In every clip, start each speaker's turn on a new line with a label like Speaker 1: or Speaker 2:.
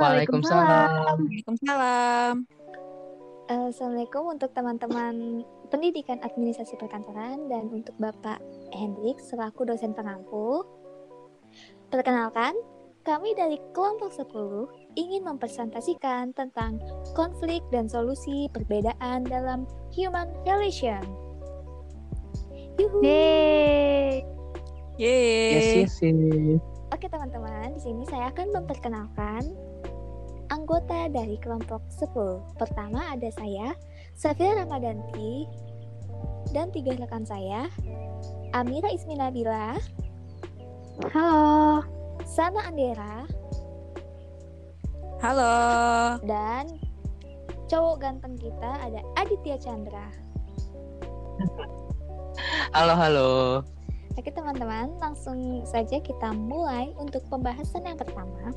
Speaker 1: Waalaikumsalam.
Speaker 2: Waalaikumsalam.
Speaker 3: Eh, Assalamualaikum untuk teman-teman pendidikan administrasi perkantoran dan untuk Bapak Hendrik selaku dosen pengampu. Perkenalkan, kami dari kelompok 10 ingin mempresentasikan tentang konflik dan solusi perbedaan dalam human relation. Yuhu.
Speaker 1: Yeay.
Speaker 2: Yeay.
Speaker 1: Yes, yes, yes.
Speaker 3: Oke teman-teman, di sini saya akan memperkenalkan anggota dari kelompok 10. Pertama ada saya, Safira Ramadanti, dan tiga rekan saya, Amira Isminabila,
Speaker 1: Halo.
Speaker 3: Sana Andera,
Speaker 2: Halo.
Speaker 3: dan cowok ganteng kita ada Aditya Chandra.
Speaker 1: Halo, halo.
Speaker 3: Oke teman-teman, langsung saja kita mulai untuk pembahasan yang pertama,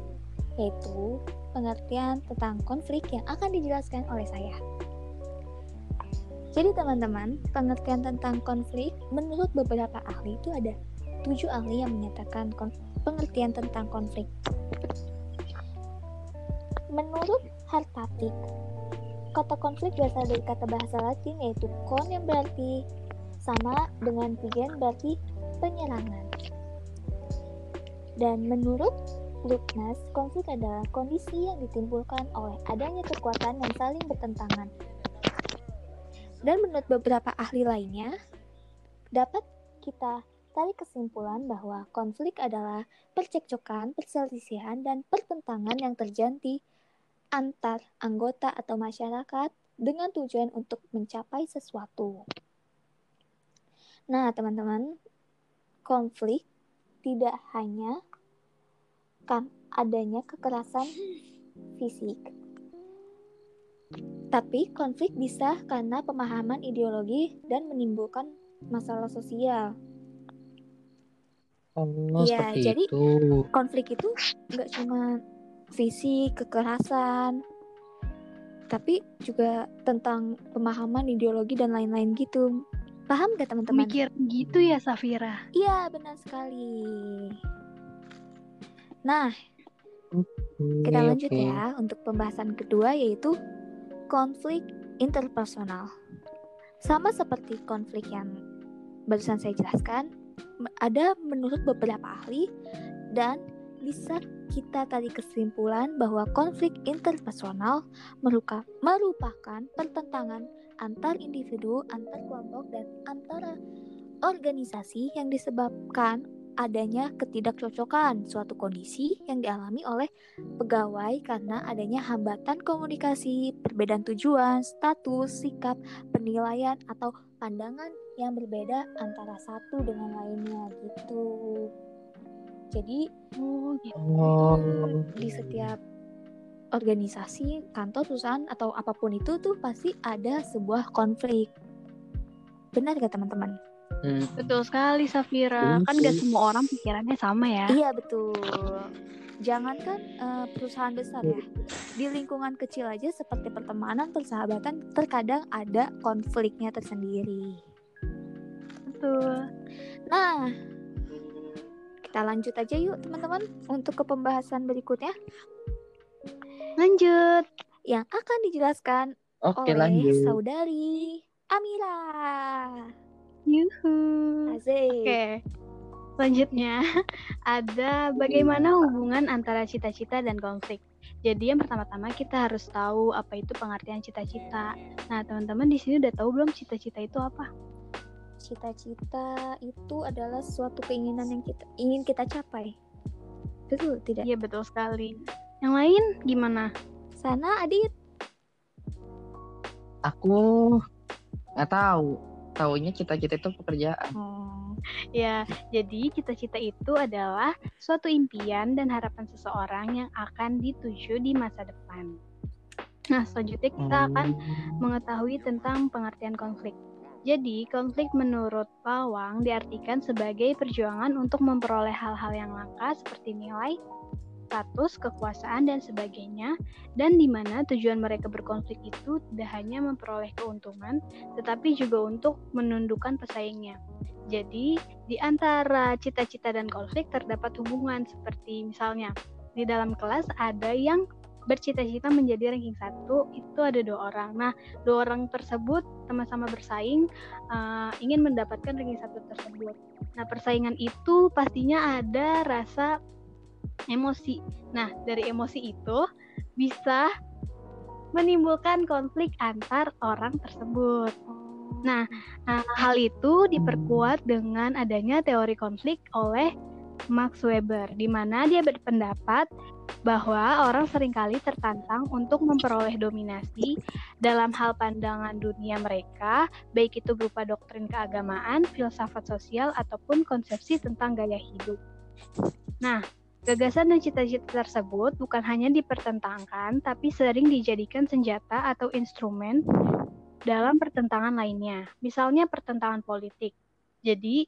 Speaker 3: yaitu pengertian tentang konflik yang akan dijelaskan oleh saya. Jadi teman-teman, pengertian tentang konflik menurut beberapa ahli itu ada tujuh ahli yang menyatakan pengertian tentang konflik. Menurut Hartatik, kata konflik berasal dari kata bahasa Latin yaitu kon yang berarti sama dengan pigen berarti penyerangan. Dan menurut Luknas, konflik adalah kondisi yang ditimbulkan oleh adanya kekuatan yang saling bertentangan. Dan menurut beberapa ahli lainnya, dapat kita tarik kesimpulan bahwa konflik adalah percekcokan, perselisihan, dan pertentangan yang terjadi antar anggota atau masyarakat dengan tujuan untuk mencapai sesuatu. Nah, teman-teman, konflik tidak hanya kan adanya kekerasan fisik. Tapi konflik bisa karena pemahaman ideologi dan menimbulkan masalah sosial.
Speaker 1: Oh,
Speaker 3: Iya,
Speaker 1: seperti
Speaker 3: jadi-
Speaker 1: itu.
Speaker 3: Konflik itu nggak cuma fisik, kekerasan, tapi juga tentang pemahaman ideologi dan lain-lain gitu. Paham gak teman-teman?
Speaker 4: Mikir gitu ya Safira.
Speaker 3: Iya, benar sekali. Nah, Kita
Speaker 1: Oke,
Speaker 3: lanjut
Speaker 1: oke.
Speaker 3: ya untuk pembahasan kedua yaitu konflik interpersonal. Sama seperti konflik yang barusan saya jelaskan, ada menurut beberapa ahli dan bisa kita tarik kesimpulan bahwa konflik interpersonal merupakan pertentangan antar individu, antar kelompok, dan antara organisasi yang disebabkan adanya ketidakcocokan suatu kondisi yang dialami oleh pegawai karena adanya hambatan komunikasi, perbedaan tujuan, status, sikap, penilaian atau pandangan yang berbeda antara satu dengan lainnya gitu. Jadi
Speaker 4: Oh, gitu.
Speaker 1: Oh,
Speaker 3: di setiap organisasi, kantor, perusahaan atau apa pun itu tuh pasti ada sebuah konflik. Benar gak teman-teman?
Speaker 1: Hmm.
Speaker 4: Betul sekali Safira.
Speaker 1: Betul
Speaker 4: Kan gak semua orang pikirannya sama ya.
Speaker 3: Iya betul. Jangankan eh, perusahaan besar ya, di lingkungan kecil aja seperti pertemanan, persahabatan, terkadang ada konfliknya tersendiri.
Speaker 4: Betul.
Speaker 3: Nah, kita lanjut aja yuk teman-teman untuk ke pembahasan berikutnya
Speaker 4: Lanjut.
Speaker 3: yang akan dijelaskan
Speaker 1: Oke,
Speaker 3: oleh
Speaker 1: lanjut.
Speaker 3: saudari Amira.
Speaker 4: Yuhu.
Speaker 3: Asik.
Speaker 4: Oke. Selanjutnya ada bagaimana hubungan antara cita-cita dan konflik. Jadi yang pertama-tama kita harus tahu apa itu pengertian cita-cita. Nah, teman-teman di sini udah tahu belum cita-cita itu apa?
Speaker 3: Cita-cita itu adalah suatu keinginan yang kita ingin kita capai. Betul tidak?
Speaker 4: Iya, betul sekali. Yang lain gimana?
Speaker 3: Sana Adit.
Speaker 1: Aku nggak tahu. Taunya cita-cita itu pekerjaan.
Speaker 3: Oh.
Speaker 4: Ya, jadi cita-cita itu adalah suatu impian dan harapan seseorang yang akan dituju di masa depan. Nah, selanjutnya kita akan mengetahui tentang pengertian konflik. Jadi, konflik menurut Pawang diartikan sebagai perjuangan untuk memperoleh hal-hal yang langka seperti nilai, status, kekuasaan, dan sebagainya, dan di mana tujuan mereka berkonflik itu tidak hanya memperoleh keuntungan, tetapi juga untuk menundukkan pesaingnya. Jadi, di antara cita-cita dan konflik terdapat hubungan seperti misalnya di dalam kelas ada yang bercita-cita menjadi ranking satu itu ada dua orang. Nah, dua orang tersebut sama-sama bersaing uh, ingin mendapatkan ranking satu tersebut. Nah, persaingan itu pastinya ada rasa emosi. Nah, dari emosi itu bisa menimbulkan konflik antar orang tersebut. Nah, uh, hal itu diperkuat dengan adanya teori konflik oleh Max Weber, di mana dia berpendapat bahwa orang sering kali tertantang untuk memperoleh dominasi dalam hal pandangan dunia mereka, baik itu berupa doktrin keagamaan, filsafat sosial, ataupun konsepsi tentang gaya hidup. Nah, gagasan dan cita-cita tersebut bukan hanya dipertentangkan, tapi sering dijadikan senjata atau instrumen dalam pertentangan lainnya, misalnya pertentangan politik. Jadi,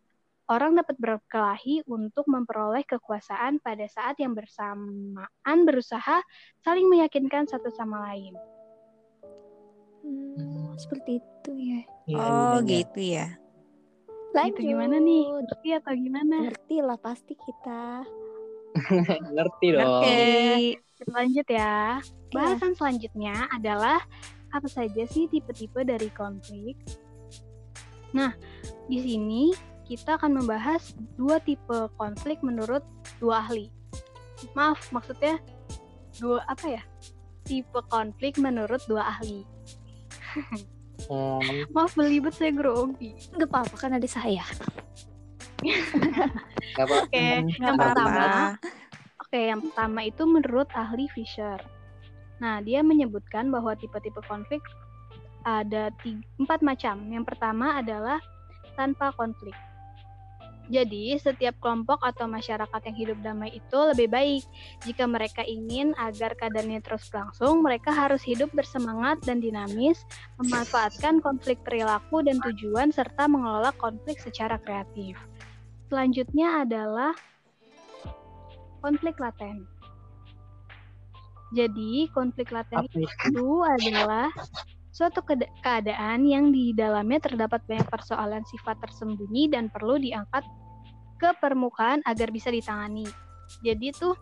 Speaker 4: orang dapat berkelahi untuk memperoleh kekuasaan pada saat yang bersamaan berusaha saling meyakinkan satu sama lain.
Speaker 3: Hmm, seperti itu ya.
Speaker 2: ya oh, gitu ya.
Speaker 3: Lanjut.
Speaker 4: Gitu gimana nih? Ngerti atau gimana?
Speaker 3: Ngerti lah pasti kita.
Speaker 1: Ngerti dong.
Speaker 2: Oke.
Speaker 4: Kita lanjut ya. Iya. Bahasan ya. selanjutnya adalah apa saja sih tipe-tipe dari konflik? Nah, di sini kita akan membahas dua tipe konflik menurut dua ahli. Maaf, maksudnya dua apa ya? Tipe konflik menurut dua ahli.
Speaker 1: Hmm.
Speaker 4: Maaf belibet saya grogi.
Speaker 3: Gak apa-apa kan ada saya.
Speaker 4: Oke, yang pertama. Oke, yang pertama itu menurut ahli Fisher. Nah, dia menyebutkan bahwa tipe-tipe konflik ada tiga, empat macam. Yang pertama adalah tanpa konflik. Jadi, setiap kelompok atau masyarakat yang hidup damai itu lebih baik. Jika mereka ingin agar keadaannya terus berlangsung, mereka harus hidup bersemangat dan dinamis, memanfaatkan konflik perilaku dan tujuan, serta mengelola konflik secara kreatif. Selanjutnya adalah konflik laten. Jadi, konflik laten itu adalah suatu keadaan yang di dalamnya terdapat banyak persoalan sifat tersembunyi dan perlu diangkat ke permukaan agar bisa ditangani. Jadi tuh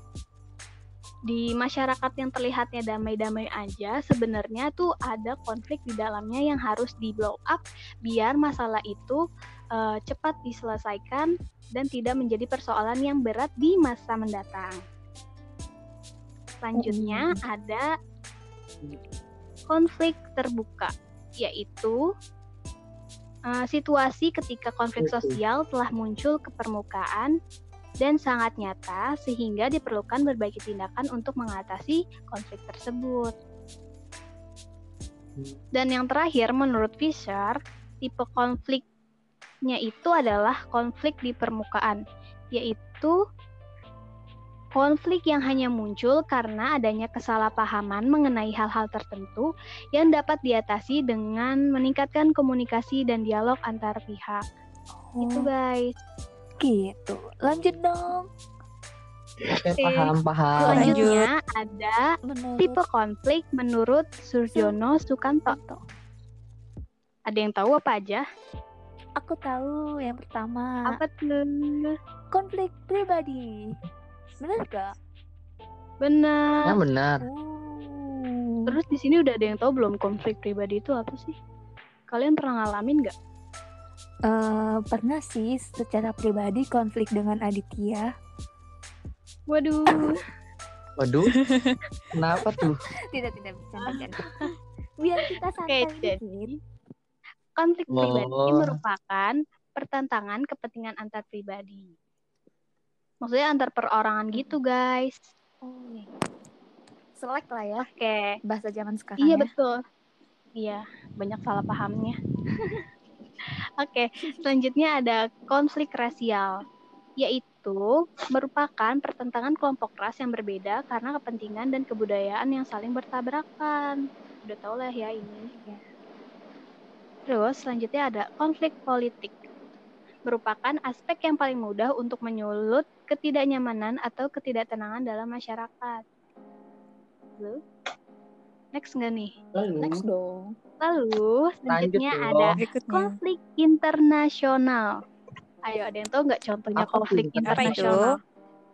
Speaker 4: di masyarakat yang terlihatnya damai-damai aja sebenarnya tuh ada konflik di dalamnya yang harus di blow up biar masalah itu uh, cepat diselesaikan dan tidak menjadi persoalan yang berat di masa mendatang. Selanjutnya iya. ada konflik terbuka, yaitu uh, situasi ketika konflik sosial telah muncul ke permukaan dan sangat nyata sehingga diperlukan berbagai tindakan untuk mengatasi konflik tersebut. Dan yang terakhir menurut Fisher, tipe konfliknya itu adalah konflik di permukaan, yaitu Konflik yang hanya muncul karena adanya kesalahpahaman mengenai hal-hal tertentu yang dapat diatasi dengan meningkatkan komunikasi dan dialog antar pihak. Oh. Itu guys.
Speaker 3: Gitu. Lanjut dong.
Speaker 1: Oke, paham, paham.
Speaker 4: Selanjutnya ada menurut... tipe konflik menurut Surjono Sukanto. Ada yang tahu apa aja?
Speaker 3: Aku tahu yang pertama.
Speaker 4: Apa tuh?
Speaker 3: Konflik pribadi. Benar gak?
Speaker 4: Benar.
Speaker 1: Ya benar.
Speaker 4: Oh. Terus di sini udah ada yang tahu belum konflik pribadi itu apa sih? Kalian pernah ngalamin gak?
Speaker 3: Uh, eh, pernah sih secara pribadi konflik dengan Aditya.
Speaker 4: Waduh.
Speaker 1: Waduh. Kenapa tuh?
Speaker 3: tidak tidak bisa Biar kita santai okay, jadi,
Speaker 4: Konflik oh. pribadi merupakan pertentangan kepentingan antar pribadi. Maksudnya antar perorangan gitu guys.
Speaker 3: Oh selek lah ya
Speaker 4: oke.
Speaker 3: bahasa zaman sekarang
Speaker 4: iya
Speaker 3: ya.
Speaker 4: betul. Iya banyak salah pahamnya. Oke selanjutnya ada konflik rasial yaitu merupakan pertentangan kelompok ras yang berbeda karena kepentingan dan kebudayaan yang saling bertabrakan. Udah tau lah ya ini. Ya. Terus selanjutnya ada konflik politik merupakan aspek yang paling mudah untuk menyulut ketidaknyamanan atau ketidaktenangan dalam masyarakat. Lalu, next nggak nih?
Speaker 1: Lalu.
Speaker 3: Next dong.
Speaker 4: Lalu, selanjutnya ada konflik internasional. Ayo, ada yang tahu nggak contohnya Apa konflik itu? internasional?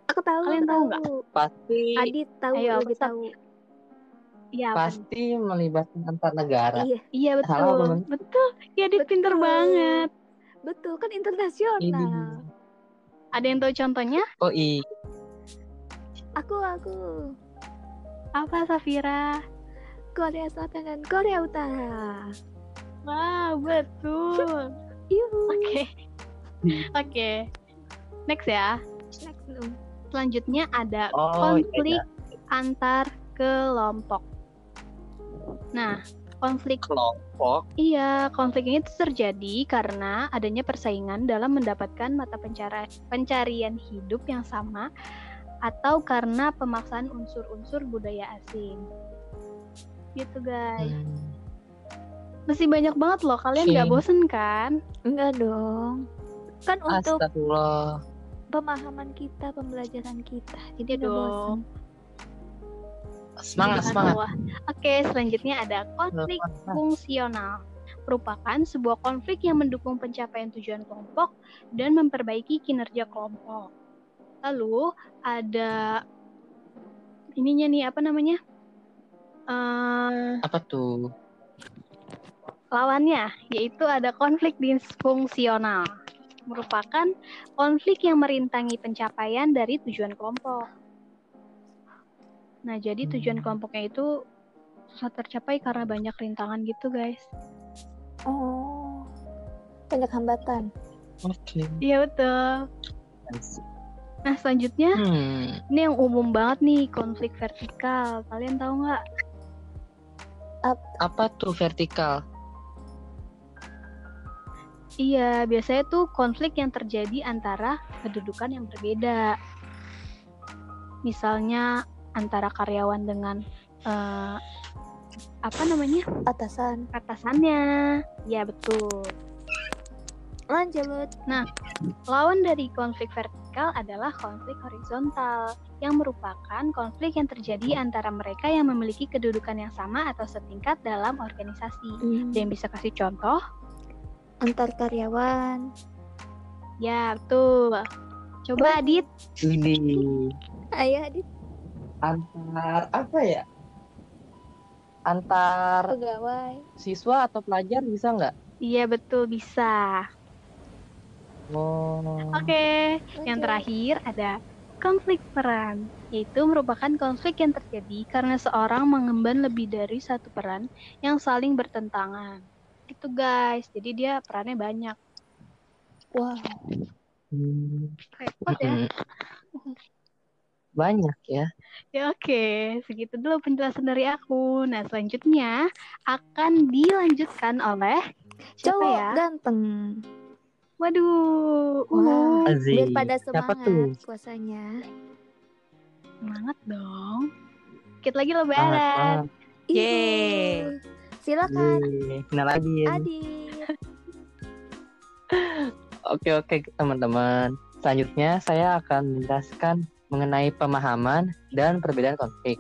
Speaker 3: Aku tahu.
Speaker 4: Kalian tahu nggak?
Speaker 1: Pasti.
Speaker 3: Adit tahu,
Speaker 4: Ayo,
Speaker 3: lebih tahu.
Speaker 4: Iya, nih?
Speaker 1: pasti melibatkan antar negara.
Speaker 3: Iya,
Speaker 4: Iya
Speaker 1: Salah
Speaker 4: betul,
Speaker 1: Bang?
Speaker 4: betul. Ya dia pinter
Speaker 3: Betul.
Speaker 4: banget.
Speaker 3: betul kan
Speaker 1: Ini.
Speaker 3: internasional.
Speaker 4: Ada yang tahu contohnya?
Speaker 1: Oh iya.
Speaker 3: Aku aku
Speaker 4: Apa Safira?
Speaker 3: Korea Selatan dan Korea Utara.
Speaker 4: Wah, betul. Oke. Oke. Next ya.
Speaker 3: Next.
Speaker 4: Selanjutnya ada
Speaker 1: Oh iya.
Speaker 4: konflik antar kelompok. Nah, konflik
Speaker 1: Kelompok.
Speaker 4: iya, konflik ini terjadi karena adanya persaingan dalam mendapatkan mata pencara- pencarian hidup yang sama atau karena pemaksaan unsur-unsur budaya asing. Gitu, guys.
Speaker 1: Hmm.
Speaker 4: Masih banyak banget loh, kalian nggak bosen kan?
Speaker 3: Enggak dong. Kan untuk
Speaker 1: Astagfirullah.
Speaker 3: pemahaman kita, pembelajaran kita. Jadi
Speaker 4: Iya
Speaker 3: nggak bosan.
Speaker 1: Semangat, semangat.
Speaker 4: Oke, selanjutnya ada konflik fungsional. Merupakan sebuah konflik yang mendukung pencapaian tujuan kelompok dan memperbaiki kinerja kelompok. Lalu ada ininya nih apa namanya? Eh,
Speaker 1: Apa tuh?
Speaker 4: lawannya yaitu ada konflik disfungsional. Merupakan konflik yang merintangi pencapaian dari tujuan kelompok. Nah, jadi tujuan
Speaker 1: Hmm.
Speaker 4: kelompoknya itu susah tercapai karena banyak rintangan gitu, guys.
Speaker 3: Oh, banyak hambatan.
Speaker 1: Oke.
Speaker 4: Iya betul. Nah selanjutnya
Speaker 1: Hmm.
Speaker 4: ini yang umum banget nih konflik vertikal. Kalian tahu nggak?
Speaker 1: Apa tuh vertikal?
Speaker 4: Iya biasanya tuh konflik yang terjadi antara kedudukan yang berbeda. Misalnya antara karyawan dengan eh, apa namanya
Speaker 3: Atasan.
Speaker 4: atasannya. Ya betul.
Speaker 3: Lanjut.
Speaker 4: Lawan dari konflik vertikal adalah konflik horizontal, yang merupakan konflik yang terjadi antara mereka yang memiliki kedudukan yang sama atau setingkat dalam organisasi.
Speaker 3: Hmm,
Speaker 4: yang bisa kasih contoh?
Speaker 3: Antar karyawan.
Speaker 4: Ya, betul. Coba Adit.
Speaker 1: Ini
Speaker 3: Ayo Adit,
Speaker 1: antar apa ya? Antar
Speaker 3: pegawai.
Speaker 1: siswa atau pelajar bisa nggak?
Speaker 4: Iya, betul bisa.
Speaker 1: Oh.
Speaker 4: Oke, yang
Speaker 3: Oke.
Speaker 4: terakhir ada konflik peran, yaitu merupakan konflik yang terjadi karena seorang mengemban lebih dari satu peran yang saling bertentangan. Itu guys, jadi dia perannya banyak.
Speaker 3: Wow.
Speaker 1: Hmm.
Speaker 4: Repot ya.
Speaker 1: Banyak ya.
Speaker 4: Ya oke, segitu dulu penjelasan dari aku. Nah, selanjutnya akan dilanjutkan oleh siapa
Speaker 3: Cowok
Speaker 4: ya?
Speaker 3: ganteng.
Speaker 4: Waduh,
Speaker 3: Wah.
Speaker 4: uh,
Speaker 1: Aziz.
Speaker 3: Biar pada
Speaker 1: Siapa
Speaker 3: semangat
Speaker 1: tuh?
Speaker 3: puasanya.
Speaker 4: semangat dong. Dikit lagi lebaran.
Speaker 2: Yeay.
Speaker 3: Silakan
Speaker 1: Yeay, Kenal lagi.
Speaker 3: Adit.
Speaker 1: Oke oke teman-teman. Selanjutnya saya akan menjelaskan mengenai pemahaman dan perbedaan konflik.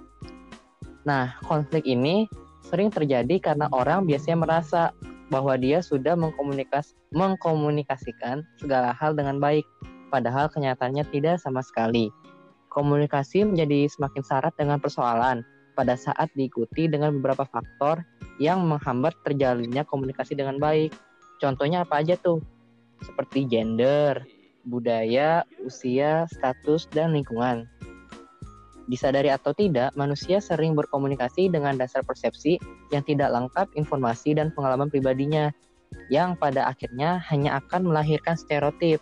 Speaker 1: Nah, konflik ini sering terjadi karena orang biasanya merasa bahwa dia sudah mengkomunikas mengkomunikasikan segala hal dengan baik, padahal kenyataannya tidak sama sekali. Komunikasi menjadi semakin syarat dengan persoalan pada saat diikuti dengan beberapa faktor yang menghambat terjalinnya komunikasi dengan baik. Contohnya apa aja tuh? seperti gender, budaya, usia, status, dan lingkungan. Disadari atau tidak, manusia sering berkomunikasi dengan dasar persepsi yang tidak lengkap informasi dan pengalaman pribadinya, yang pada akhirnya hanya akan melahirkan stereotip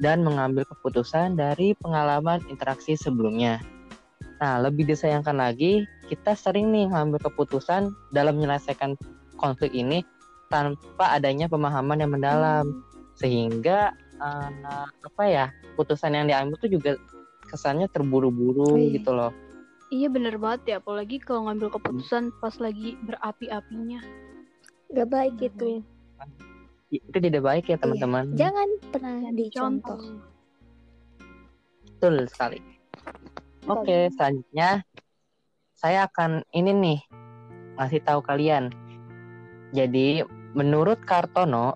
Speaker 1: dan mengambil keputusan dari pengalaman interaksi sebelumnya. Nah, lebih disayangkan lagi, kita sering nih mengambil keputusan dalam menyelesaikan konflik ini tanpa adanya pemahaman yang mendalam sehingga eh, apa ya putusan yang diambil tuh juga kesannya terburu-buru
Speaker 3: Wih.
Speaker 1: gitu loh
Speaker 4: Iya bener banget ya, apalagi kalau ngambil keputusan pas lagi berapi-apinya.
Speaker 3: Gak baik
Speaker 4: Nggak
Speaker 3: itu.
Speaker 1: Itu tidak baik ya teman-teman
Speaker 3: Iya. Jangan pernah dicontoh.
Speaker 1: betul sekali oke selanjutnya saya akan ini nih ngasih tahu kalian jadi menurut Kartono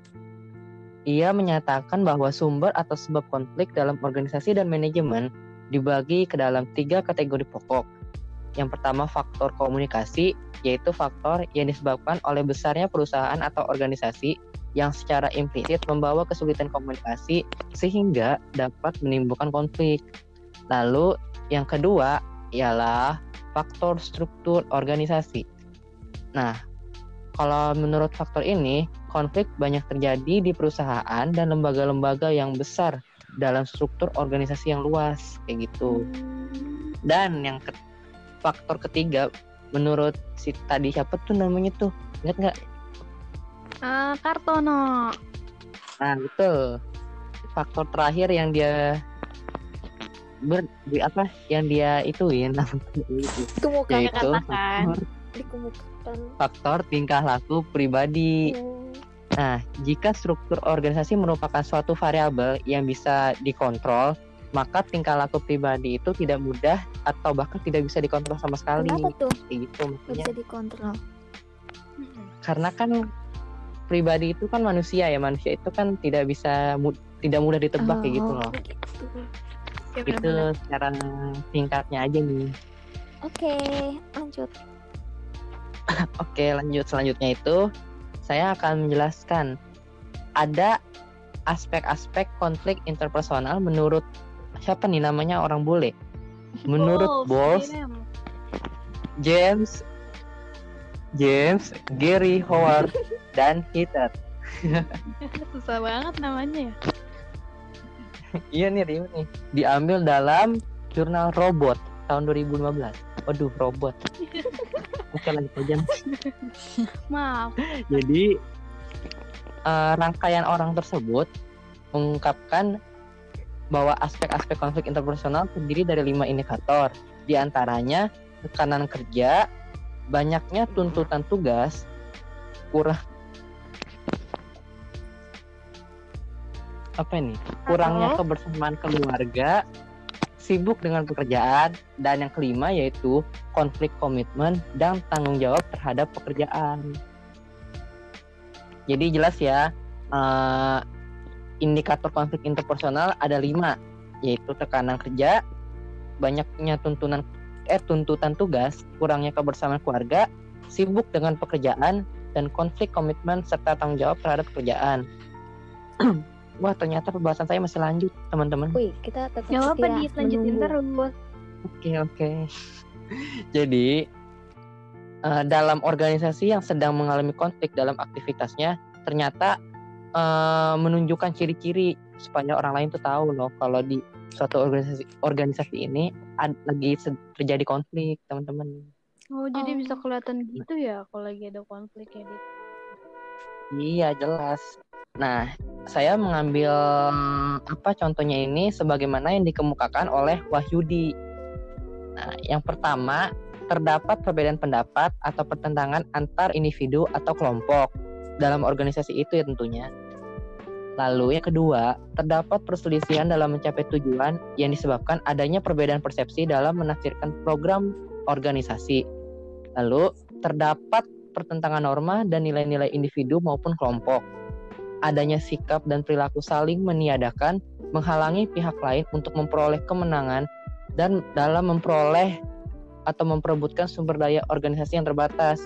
Speaker 1: ia menyatakan bahwa sumber atau sebab konflik dalam organisasi dan manajemen dibagi ke dalam tiga kategori pokok Yang pertama faktor komunikasi, yaitu faktor yang disebabkan oleh besarnya perusahaan atau organisasi yang secara implisit membawa kesulitan komunikasi sehingga dapat menimbulkan konflik. Lalu yang kedua ialah faktor struktur organisasi. Nah, kalau menurut faktor ini, konflik banyak terjadi di perusahaan dan lembaga-lembaga yang besar dalam struktur organisasi yang luas, kayak gitu. Dan yang ke faktor ketiga, menurut si tadi siapa tuh namanya tuh, ingat nggak?
Speaker 4: Ah, Kartono.
Speaker 1: Nah, betul. Faktor terakhir yang dia ber di apa yang dia ituin
Speaker 3: Kemukakan
Speaker 1: yaitu
Speaker 4: katakan.
Speaker 1: faktor,
Speaker 3: dikemukakan.
Speaker 1: faktor tingkah laku pribadi.
Speaker 3: Hmm.
Speaker 1: Nah, jika struktur organisasi merupakan suatu variabel yang bisa dikontrol, maka tingkah laku pribadi itu tidak mudah atau bahkan tidak bisa dikontrol sama sekali.
Speaker 3: Kenapa tuh
Speaker 1: Kayak gitu maksudnya.
Speaker 3: bisa dikontrol?
Speaker 1: Karena kan pribadi itu kan manusia ya, manusia itu kan tidak bisa mu- tidak mudah ditebak kayak gitu
Speaker 3: Oh,
Speaker 1: loh.
Speaker 3: gitu.
Speaker 4: Ya,
Speaker 1: Itu secara singkatnya aja nih.
Speaker 3: Oke, lanjut.
Speaker 1: Oke, lanjut selanjutnya itu saya akan menjelaskan ada aspek-aspek konflik interpersonal menurut siapa nih namanya orang bule? Menurut
Speaker 4: William.
Speaker 1: James, James, Gary Howard, dan Heather.
Speaker 4: Susah banget namanya ya.
Speaker 1: Iya nih nih. Diambil dalam jurnal Robot tahun 2015. Waduh, robot. Bukan lagi aja.
Speaker 4: Maaf.
Speaker 1: Jadi eh, rangkaian orang tersebut mengungkapkan bahwa aspek-aspek konflik interpersonal terdiri dari lima indikator. Di antaranya tekanan kerja, banyaknya tuntutan tugas, kurang apa ini? Kurangnya kebersamaan keluarga, sibuk dengan pekerjaan, dan yang kelima yaitu konflik komitmen dan tanggung jawab terhadap pekerjaan. Jadi jelas ya, eh, indikator konflik interpersonal ada lima, yaitu tekanan kerja, banyaknya tuntunan eh tuntutan tugas, kurangnya kebersamaan keluarga, sibuk dengan pekerjaan, dan konflik komitmen serta tanggung jawab terhadap pekerjaan. Wah ternyata pembahasan saya masih lanjut teman-teman.
Speaker 3: Wih, kita tetap
Speaker 4: Gak apa-apa
Speaker 3: setia
Speaker 4: Dit, lanjutin terus.
Speaker 1: Oke oke. Jadi eh, dalam organisasi yang sedang mengalami konflik dalam aktivitasnya, ternyata eh, menunjukkan ciri-ciri supaya orang lain tuh tahu loh kalau di suatu organisasi organisasi ini ad- lagi terjadi konflik teman-teman.
Speaker 4: Oh, jadi
Speaker 3: Oh.
Speaker 4: bisa kelihatan gitu ya kalau lagi ada konflik ya, Dit.
Speaker 1: Iya jelas. Nah saya mengambil apa contohnya ini sebagaimana yang dikemukakan oleh Wahyudi. Nah yang pertama terdapat perbedaan pendapat atau pertentangan antar individu atau kelompok dalam organisasi itu ya tentunya. Lalu yang kedua, terdapat perselisihan dalam mencapai tujuan yang disebabkan adanya perbedaan persepsi dalam menafsirkan program organisasi. Lalu terdapat pertentangan norma dan nilai-nilai individu maupun kelompok. Adanya sikap dan perilaku saling meniadakan, menghalangi pihak lain untuk memperoleh kemenangan dan dalam memperoleh atau memperebutkan sumber daya organisasi yang terbatas.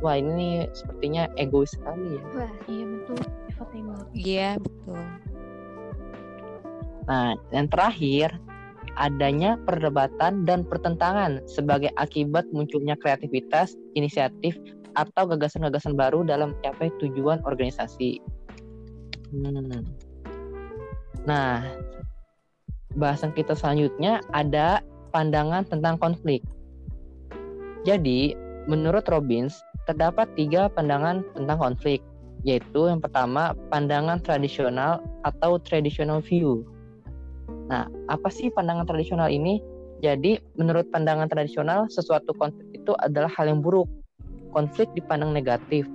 Speaker 1: Wah ini sepertinya egois sekali ya.
Speaker 3: Wah,
Speaker 4: Iya betul.
Speaker 2: Iya, betul.
Speaker 1: Nah, yang terakhir, adanya perdebatan dan pertentangan sebagai akibat munculnya kreativitas, inisiatif, atau gagasan-gagasan baru dalam mencapai tujuan organisasi. Hmm. Nah, bahasan kita selanjutnya ada pandangan tentang konflik. Jadi, menurut Robbins, terdapat tiga pandangan tentang konflik, yaitu yang pertama pandangan tradisional atau traditional view. Nah, apa sih pandangan tradisional ini? Jadi, menurut pandangan tradisional, sesuatu konflik itu adalah hal yang buruk. Konflik dipandang negatif,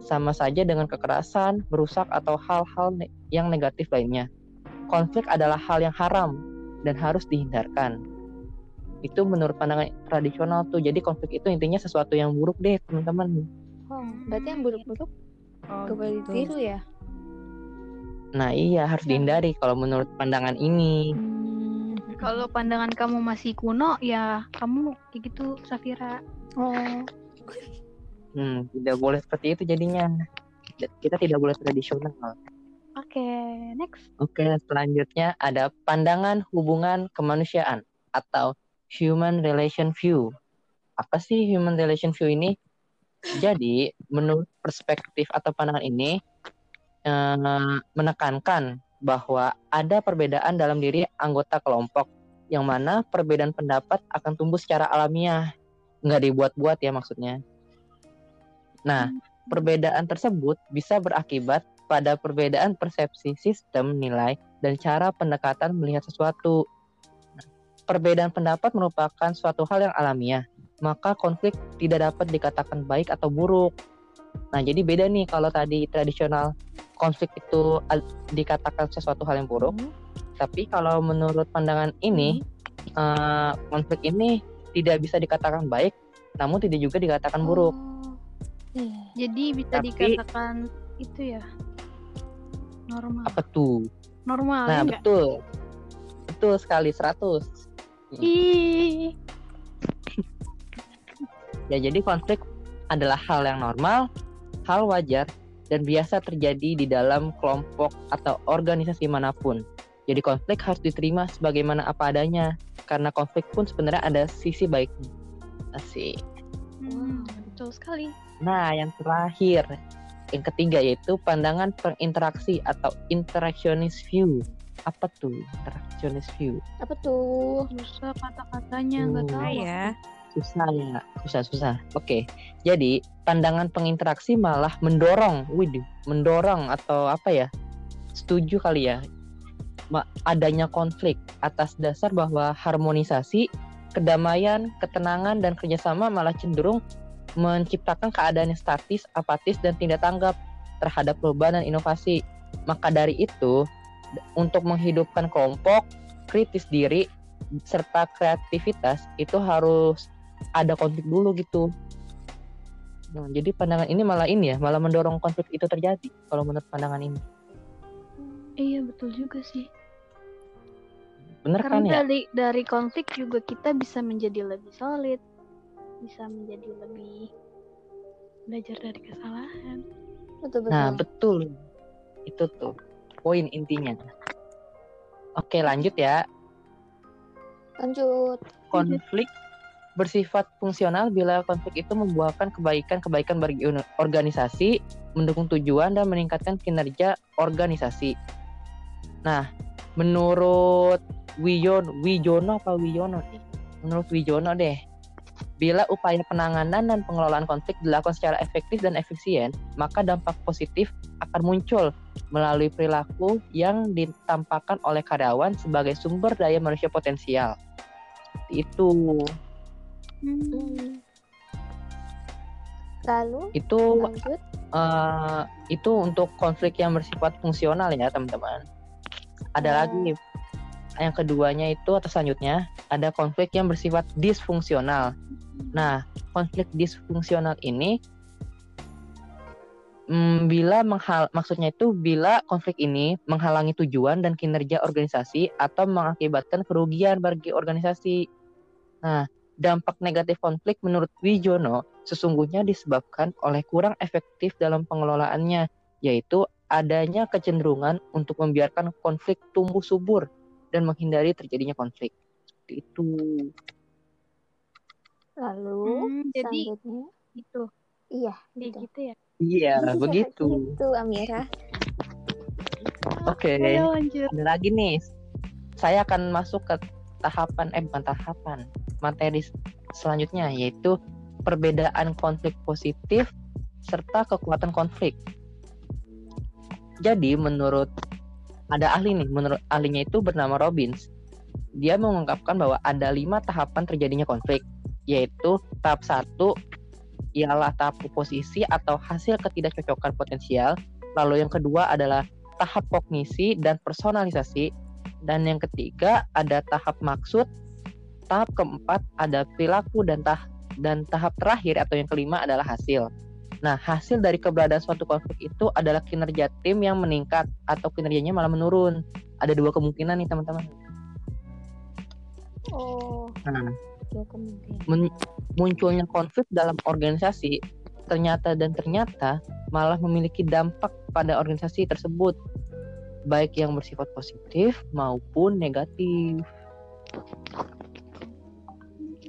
Speaker 1: sama saja dengan kekerasan, merusak, atau hal-hal ne- yang negatif lainnya. Konflik adalah hal yang haram dan harus dihindarkan. Itu menurut pandangan tradisional tuh. Jadi konflik itu intinya sesuatu yang buruk deh, teman-teman.
Speaker 3: oh, berarti yang buruk-buruk
Speaker 2: Oh,
Speaker 3: gak boleh
Speaker 2: gitu.
Speaker 3: ditiru ya?
Speaker 1: Nah, iya harus dihindari kalau menurut pandangan ini.
Speaker 3: Hmm,
Speaker 4: Kalau pandangan kamu masih kuno, ya kamu kayak gitu, Safira.
Speaker 3: Oh,
Speaker 1: Hmm, tidak boleh seperti itu jadinya. Kita tidak boleh tradisional.
Speaker 4: Oke, next.
Speaker 1: Oke, selanjutnya ada pandangan hubungan kemanusiaan atau human relation view. Apa sih human relation view ini? Jadi, menurut perspektif atau pandangan ini eh, menekankan bahwa ada perbedaan dalam diri anggota kelompok yang mana perbedaan pendapat akan tumbuh secara alamiah, nggak dibuat-buat ya maksudnya. Nah, perbedaan tersebut bisa berakibat pada perbedaan persepsi sistem nilai dan cara pendekatan melihat sesuatu. Perbedaan pendapat merupakan suatu hal yang alamiah, maka konflik tidak dapat dikatakan baik atau buruk. Nah, jadi beda nih kalau tadi tradisional konflik itu dikatakan sesuatu hal yang buruk,
Speaker 3: Hmm.
Speaker 1: tapi kalau menurut pandangan ini eh, konflik ini tidak bisa dikatakan baik, namun tidak juga dikatakan buruk.
Speaker 3: Iya.
Speaker 4: Jadi bisa
Speaker 1: Tapi-
Speaker 4: dikatakan itu ya normal.
Speaker 1: Apa tuh?
Speaker 4: Normal
Speaker 1: Nah,
Speaker 4: ya
Speaker 1: betul. Betul sekali 100.
Speaker 4: Ih,
Speaker 1: Ya, jadi konflik adalah hal yang normal, hal wajar, dan biasa terjadi di dalam kelompok atau organisasi mana pun. Jadi konflik harus diterima sebagaimana apa adanya, karena konflik pun sebenarnya ada sisi baiknya. Asik.
Speaker 4: hmm, betul sekali.
Speaker 1: Nah, yang terakhir, yang ketiga yaitu pandangan penginteraksi atau interactionist view. Apa tuh interactionist view?
Speaker 3: Apa tuh?
Speaker 4: Susah kata-katanya nggak tahu.
Speaker 2: Ah, ya.
Speaker 1: Susah ya, susah susah. Oke, jadi pandangan penginteraksi malah mendorong, widih, mendorong atau apa ya? Setuju kali ya, ma- adanya konflik atas dasar bahwa harmonisasi, kedamaian, ketenangan dan kerjasama malah cenderung menciptakan keadaan yang statis, apatis dan tidak tanggap terhadap perubahan dan inovasi. Maka dari itu, untuk menghidupkan kelompok, kritis diri serta kreativitas itu harus ada konflik dulu gitu. Nah, jadi pandangan ini malah ini ya, malah mendorong konflik itu terjadi kalau menurut pandangan ini.
Speaker 4: Iya betul juga sih.
Speaker 1: Bener
Speaker 4: Karena
Speaker 1: kan ya?
Speaker 4: dari dari konflik juga kita bisa menjadi lebih solid, bisa menjadi lebih belajar dari kesalahan.
Speaker 3: Betul betul.
Speaker 1: Nah, betul. Itu tuh poin intinya. Oke, lanjut ya.
Speaker 3: Lanjut.
Speaker 1: Konflik bersifat fungsional bila konflik itu membuahkan kebaikan-kebaikan bagi organisasi, mendukung tujuan dan meningkatkan kinerja organisasi. Nah, menurut Wiyon, Wijono apa Wiyono nih? Menurut Wijono deh, bila upaya penanganan dan pengelolaan konflik dilakukan secara efektif dan efisien, maka dampak positif akan muncul melalui perilaku yang ditampakkan oleh karyawan sebagai sumber daya manusia potensial. Itu
Speaker 3: Hmm. Lalu
Speaker 1: itu
Speaker 3: lanjut.
Speaker 1: eh, itu untuk konflik yang bersifat fungsional ya teman-teman. Ada
Speaker 3: Oh.
Speaker 1: lagi yang keduanya itu atau selanjutnya ada konflik yang bersifat disfungsional. Nah, konflik disfungsional ini mm, bila menghal maksudnya itu bila konflik ini menghalangi tujuan dan kinerja organisasi atau mengakibatkan kerugian bagi organisasi. Nah, dampak negatif konflik menurut Wijono sesungguhnya disebabkan oleh kurang efektif dalam pengelolaannya, yaitu adanya kecenderungan untuk membiarkan konflik tumbuh subur dan menghindari terjadinya konflik. Seperti itu.
Speaker 3: Lalu
Speaker 4: Hmm, jadi
Speaker 3: selanjutnya.
Speaker 4: itu
Speaker 3: Iya,
Speaker 4: kayak
Speaker 3: gitu.
Speaker 4: gitu ya.
Speaker 1: Iya, begitu.
Speaker 3: Gitu, Amira.
Speaker 1: Oke.
Speaker 4: Ayo lanjut.
Speaker 1: ada lagi nih. Saya akan masuk ke tahapan eh bukan tahapan materi selanjutnya yaitu perbedaan konflik positif serta kekuatan konflik. Jadi menurut ada ahli nih, menurut ahlinya itu bernama Robbins. Dia mengungkapkan bahwa ada lima tahapan terjadinya konflik, yaitu tahap satu ialah tahap oposisi atau hasil ketidakcocokan potensial. Lalu yang kedua adalah tahap kognisi dan personalisasi. Dan yang ketiga ada tahap maksud. Tahap keempat ada perilaku dan tah dan tahap terakhir atau yang kelima adalah hasil. Nah, hasil dari keberadaan suatu konflik itu adalah kinerja tim yang meningkat atau kinerjanya malah menurun. Ada dua kemungkinan nih teman-teman.
Speaker 3: Oh,
Speaker 1: Nah,
Speaker 3: dua kemungkinan.
Speaker 1: men- munculnya konflik dalam organisasi ternyata dan ternyata malah memiliki dampak pada organisasi tersebut baik yang bersifat positif maupun negatif.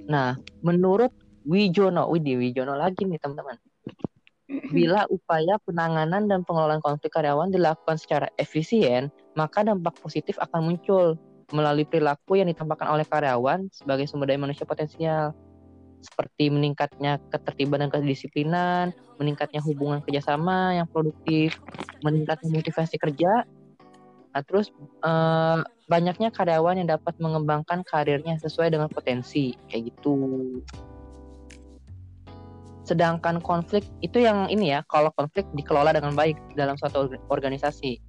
Speaker 1: Nah, menurut Wijono, Widi Wijono lagi nih teman-teman. Bila upaya penanganan dan pengelolaan konflik karyawan dilakukan secara efisien, maka dampak positif akan muncul melalui perilaku yang ditampakkan oleh karyawan sebagai sumber daya manusia potensial seperti meningkatnya ketertiban dan kedisiplinan, meningkatnya hubungan kerjasama yang produktif, meningkatnya motivasi kerja, nah, terus eh, banyaknya karyawan yang dapat mengembangkan karirnya sesuai dengan potensi kayak gitu. Sedangkan konflik itu yang ini ya, kalau konflik dikelola dengan baik dalam suatu orga- organisasi.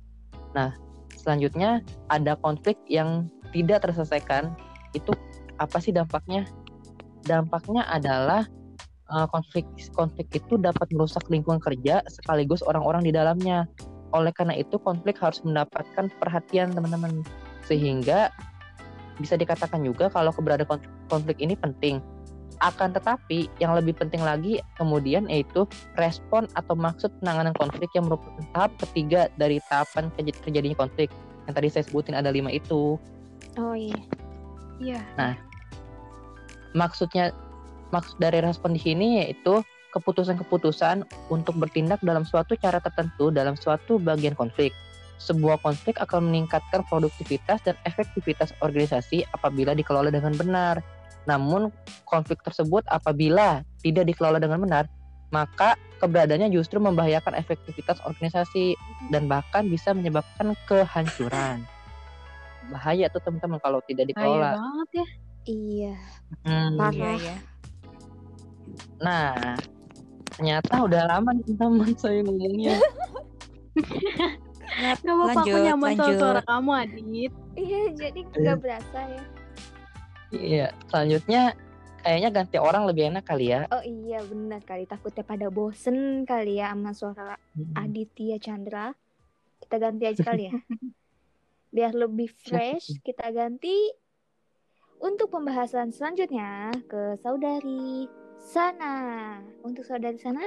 Speaker 1: Nah, selanjutnya ada konflik yang tidak terselesaikan, itu apa sih dampaknya? Dampaknya adalah eh, konflik konflik itu dapat merusak lingkungan kerja sekaligus orang-orang di dalamnya. Oleh karena itu konflik harus mendapatkan perhatian teman-teman sehingga bisa dikatakan juga kalau keberadaan konflik ini penting. Akan tetapi yang lebih penting lagi kemudian yaitu respon atau maksud penanganan konflik yang merupakan tahap ketiga dari tahapan terj- terjadinya konflik. Yang tadi saya sebutin ada lima itu.
Speaker 3: Oh iya.
Speaker 4: Iya.
Speaker 1: maksudnya maksud dari respon di sini yaitu keputusan-keputusan untuk bertindak dalam suatu cara tertentu dalam suatu bagian konflik. Sebuah konflik akan meningkatkan produktivitas dan efektivitas organisasi apabila dikelola dengan benar. Namun konflik tersebut apabila tidak dikelola dengan benar, maka keberadaannya justru membahayakan efektivitas organisasi dan bahkan bisa menyebabkan kehancuran. Bahaya tuh teman-teman kalau tidak
Speaker 4: Bahaya
Speaker 1: dikelola.
Speaker 4: banget ya.
Speaker 3: Iya.
Speaker 1: Hmm.
Speaker 3: Parah.
Speaker 2: Iya, ya.
Speaker 1: Nah, ternyata udah lama nih teman saya ngomongnya.
Speaker 4: Gak apa-apa aku nyaman sama suara kamu Adit.
Speaker 3: Iya, jadi nggak berasa ya.
Speaker 1: Iya, selanjutnya kayaknya ganti orang lebih enak kali ya.
Speaker 3: Oh iya benar kali takutnya pada bosen kali ya sama suara
Speaker 1: Hmm.
Speaker 3: Aditya Chandra. Kita ganti aja kali ya. Biar lebih fresh, kita ganti untuk pembahasan selanjutnya ke saudari Sana. Untuk saudari Sana,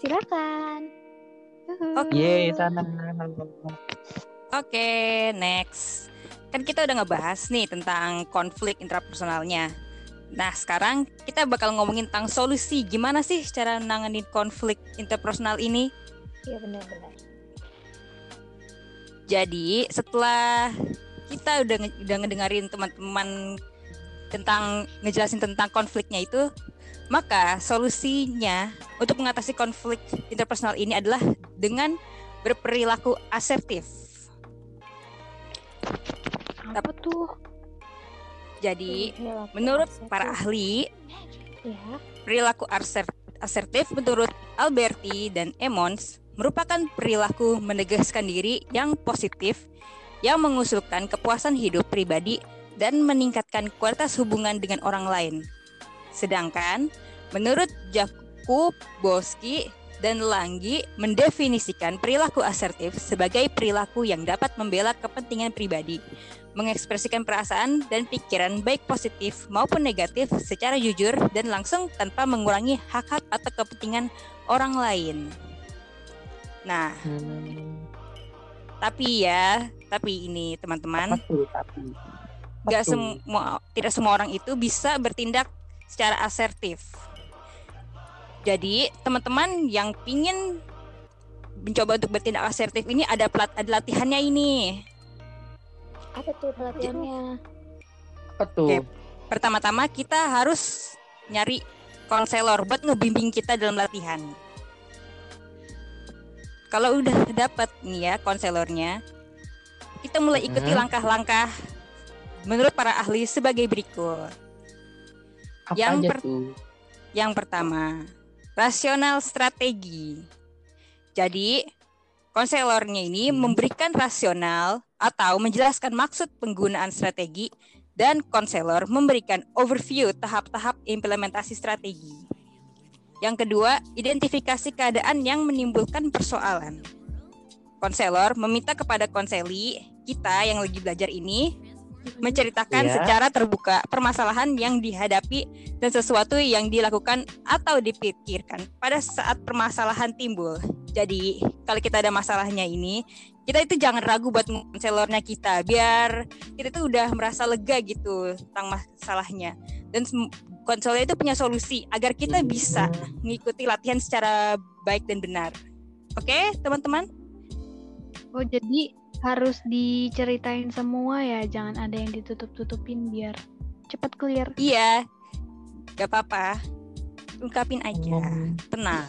Speaker 3: silakan.
Speaker 2: Oke.
Speaker 1: Yeay, sana.
Speaker 2: Oke, next. Kan kita udah ngebahas nih tentang konflik intrapersonalnya. Nah, sekarang kita bakal ngomongin tentang solusi. Gimana sih cara nanganin konflik interpersonal ini?
Speaker 3: Iya benar-benar.
Speaker 2: Jadi, setelah kita udah udah ngedengerin teman-teman tentang ngejelasin tentang konfliknya itu, maka solusinya untuk mengatasi konflik interpersonal ini adalah dengan berperilaku asertif.
Speaker 4: Apa tuh?
Speaker 2: Jadi,
Speaker 3: Perilaku
Speaker 2: menurut
Speaker 3: asertif.
Speaker 2: para ahli,
Speaker 3: ya,
Speaker 2: perilaku aser- asertif menurut Alberti dan Emmons merupakan perilaku menegaskan diri yang positif yang mengusulkan kepuasan hidup pribadi dan meningkatkan kualitas hubungan dengan orang lain. Sedangkan menurut Jakub Boski dan Langgi mendefinisikan perilaku asertif sebagai perilaku yang dapat membela kepentingan pribadi, mengekspresikan perasaan dan pikiran baik positif maupun negatif secara jujur dan langsung tanpa mengurangi hak-hak atau kepentingan orang lain. Nah,
Speaker 1: Hmm,
Speaker 2: tapi ya, tapi ini teman-teman, nggak semua tidak semua orang itu bisa bertindak secara asertif. Jadi teman-teman yang pingin mencoba untuk bertindak asertif ini ada pelat ada latihannya ini.
Speaker 3: Apa tuh pelatihannya?
Speaker 1: Apa tuh?
Speaker 2: Oke. Pertama-tama kita harus nyari konselor buat ngebimbing kita dalam latihan. Kalau udah dapat nih ya konselornya, kita mulai ikuti
Speaker 1: Mhm.
Speaker 2: langkah-langkah menurut para ahli sebagai berikut.
Speaker 1: Apa
Speaker 2: yang
Speaker 1: aja
Speaker 2: per-
Speaker 1: tuh?
Speaker 2: Yang pertama, rasional strategi. Jadi, konselornya ini
Speaker 1: Hmm.
Speaker 2: memberikan rasional atau menjelaskan maksud penggunaan strategi dan konselor memberikan overview tahap-tahap implementasi strategi. Yang kedua, identifikasi keadaan yang menimbulkan persoalan. Konselor meminta kepada konseli kita yang lagi belajar ini menceritakan
Speaker 1: Iya.
Speaker 2: secara terbuka permasalahan yang dihadapi dan sesuatu yang dilakukan atau dipikirkan pada saat permasalahan timbul. Jadi, kalau kita ada masalahnya ini, kita itu jangan ragu buat konselornya kita, biar kita tuh udah merasa lega gitu tentang masalahnya. Dan sem- konselor itu punya solusi agar kita bisa mengikuti latihan secara baik dan benar. Oke, teman-teman?
Speaker 4: Oh jadi harus diceritain semua ya, jangan ada yang ditutup-tutupin biar cepat clear.
Speaker 2: Iya, gak apa-apa. Ungkapin aja,
Speaker 1: Hmm.
Speaker 2: tenang.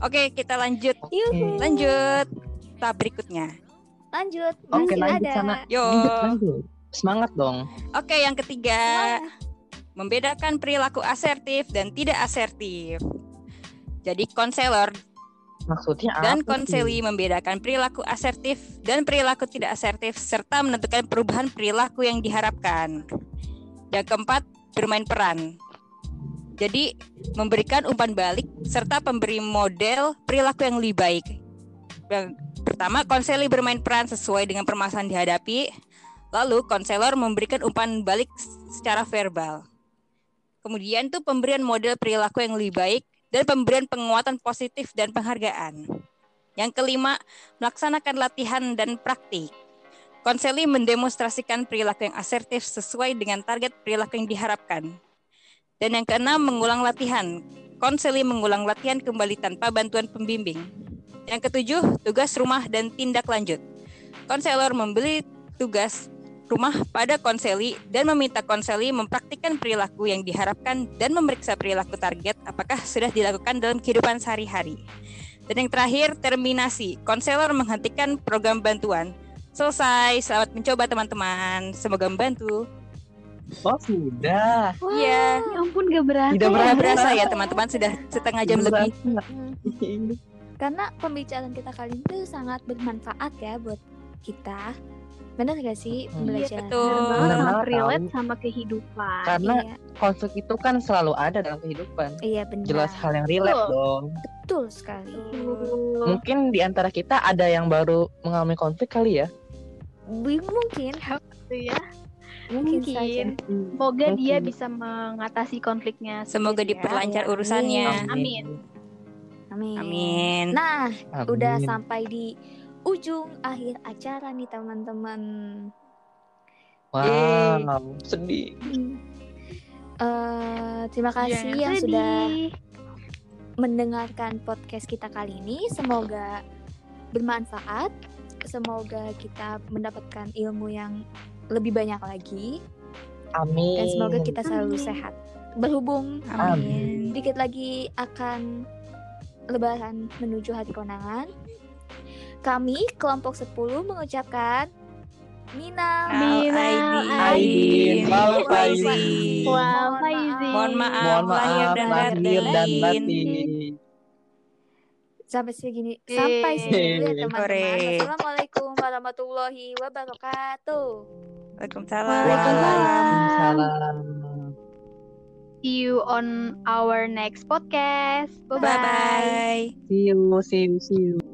Speaker 2: Oke, kita lanjut.
Speaker 3: Yuhu.
Speaker 2: Lanjut tahap berikutnya.
Speaker 3: Lanjut.
Speaker 1: Oke,
Speaker 3: masih
Speaker 1: lanjut
Speaker 3: ada.
Speaker 1: sana.
Speaker 2: Yo.
Speaker 1: Lanjut, lanjut. Semangat dong.
Speaker 2: Oke, yang ketiga, membedakan perilaku asertif dan tidak asertif. Jadi konselor
Speaker 1: Maksudnya
Speaker 2: dan konseli membedakan perilaku asertif dan perilaku tidak asertif serta menentukan perubahan perilaku yang diharapkan. Yang keempat, bermain peran. Jadi, memberikan umpan balik serta pemberi model perilaku yang lebih baik. Yang pertama, konseli bermain peran sesuai dengan permasalahan dihadapi. Lalu, konselor memberikan umpan balik secara verbal. Kemudian tuh pemberian model perilaku yang lebih baik dan pemberian penguatan positif dan penghargaan. Yang kelima, melaksanakan latihan dan praktik. Konseli mendemonstrasikan perilaku yang asertif sesuai dengan target perilaku yang diharapkan. Dan yang keenam, mengulang latihan. Konseli mengulang latihan kembali tanpa bantuan pembimbing. Yang ketujuh, tugas rumah dan tindak lanjut. Konselor membeli tugas rumah pada konseli dan meminta konseli mempraktikkan perilaku yang diharapkan dan memeriksa perilaku target apakah sudah dilakukan dalam kehidupan sehari-hari. Dan yang terakhir, terminasi. Konselor menghentikan program bantuan. Selesai. Selamat mencoba teman-teman. Semoga membantu.
Speaker 1: Oh, sudah.
Speaker 2: Iya.
Speaker 4: Ya ampun gak berasa.
Speaker 1: Tidak
Speaker 4: ya.
Speaker 2: Berasa,
Speaker 1: berasa.
Speaker 2: berasa ya teman-teman sudah setengah jam lebih.
Speaker 3: Hmm. Karena pembicaraan kita kali ini tuh sangat bermanfaat ya buat kita. Benar gak sih
Speaker 1: Hmm.
Speaker 3: pembelajaran?
Speaker 2: betul.
Speaker 4: Bener banget relate
Speaker 1: tahu.
Speaker 4: sama kehidupan.
Speaker 1: Karena
Speaker 3: Iya,
Speaker 1: konflik itu kan selalu ada dalam kehidupan.
Speaker 3: iya benar.
Speaker 1: Jelas hal yang relate
Speaker 4: Betul.
Speaker 1: dong.
Speaker 3: Betul sekali.
Speaker 4: Tuh.
Speaker 1: Mungkin di antara kita ada yang baru mengalami konflik kali ya.
Speaker 3: Mungkin,
Speaker 4: Gitu ya.
Speaker 3: mungkin,
Speaker 4: Mungkin.
Speaker 3: saja.
Speaker 4: Semoga dia
Speaker 1: Mungkin.
Speaker 4: bisa mengatasi konfliknya.
Speaker 2: Semoga
Speaker 4: ya.
Speaker 2: diperlancar
Speaker 3: Amin.
Speaker 2: urusannya.
Speaker 4: Amin.
Speaker 3: Amin.
Speaker 2: Amin.
Speaker 3: Nah, udah
Speaker 1: Amin.
Speaker 3: sampai di ujung akhir acara nih teman-teman.
Speaker 1: Wow, sedih.
Speaker 3: Eh, terima kasih
Speaker 4: Jangan
Speaker 3: yang sudah
Speaker 4: sedih.
Speaker 3: mendengarkan podcast kita kali ini. Semoga bermanfaat. Semoga kita mendapatkan ilmu yang lebih banyak lagi
Speaker 1: Amin.
Speaker 3: dan semoga kita selalu
Speaker 4: Amin.
Speaker 3: sehat. Berhubung
Speaker 2: Amin.
Speaker 3: dikit lagi akan lebaran menuju hari kemenangan. Kami kelompok 10 mengucapkan Minal
Speaker 4: Minal
Speaker 1: Aidin, wal
Speaker 4: faizin.
Speaker 2: Mohon maaf.
Speaker 1: Mohon
Speaker 2: lahir
Speaker 1: maaf
Speaker 2: dan
Speaker 1: lahir dan
Speaker 2: batin.
Speaker 1: batin.
Speaker 3: sampai segini
Speaker 4: Yeay.
Speaker 3: sampai sini dulu ya teman-teman.
Speaker 2: Hore.
Speaker 3: Wassalamualaikum warahmatullahi wabarakatuh.
Speaker 2: Waalaikumsalam.
Speaker 1: Waalaikumsalam.
Speaker 4: See you on our next podcast. Bye
Speaker 2: Bye bye.
Speaker 1: See you, see you, see you.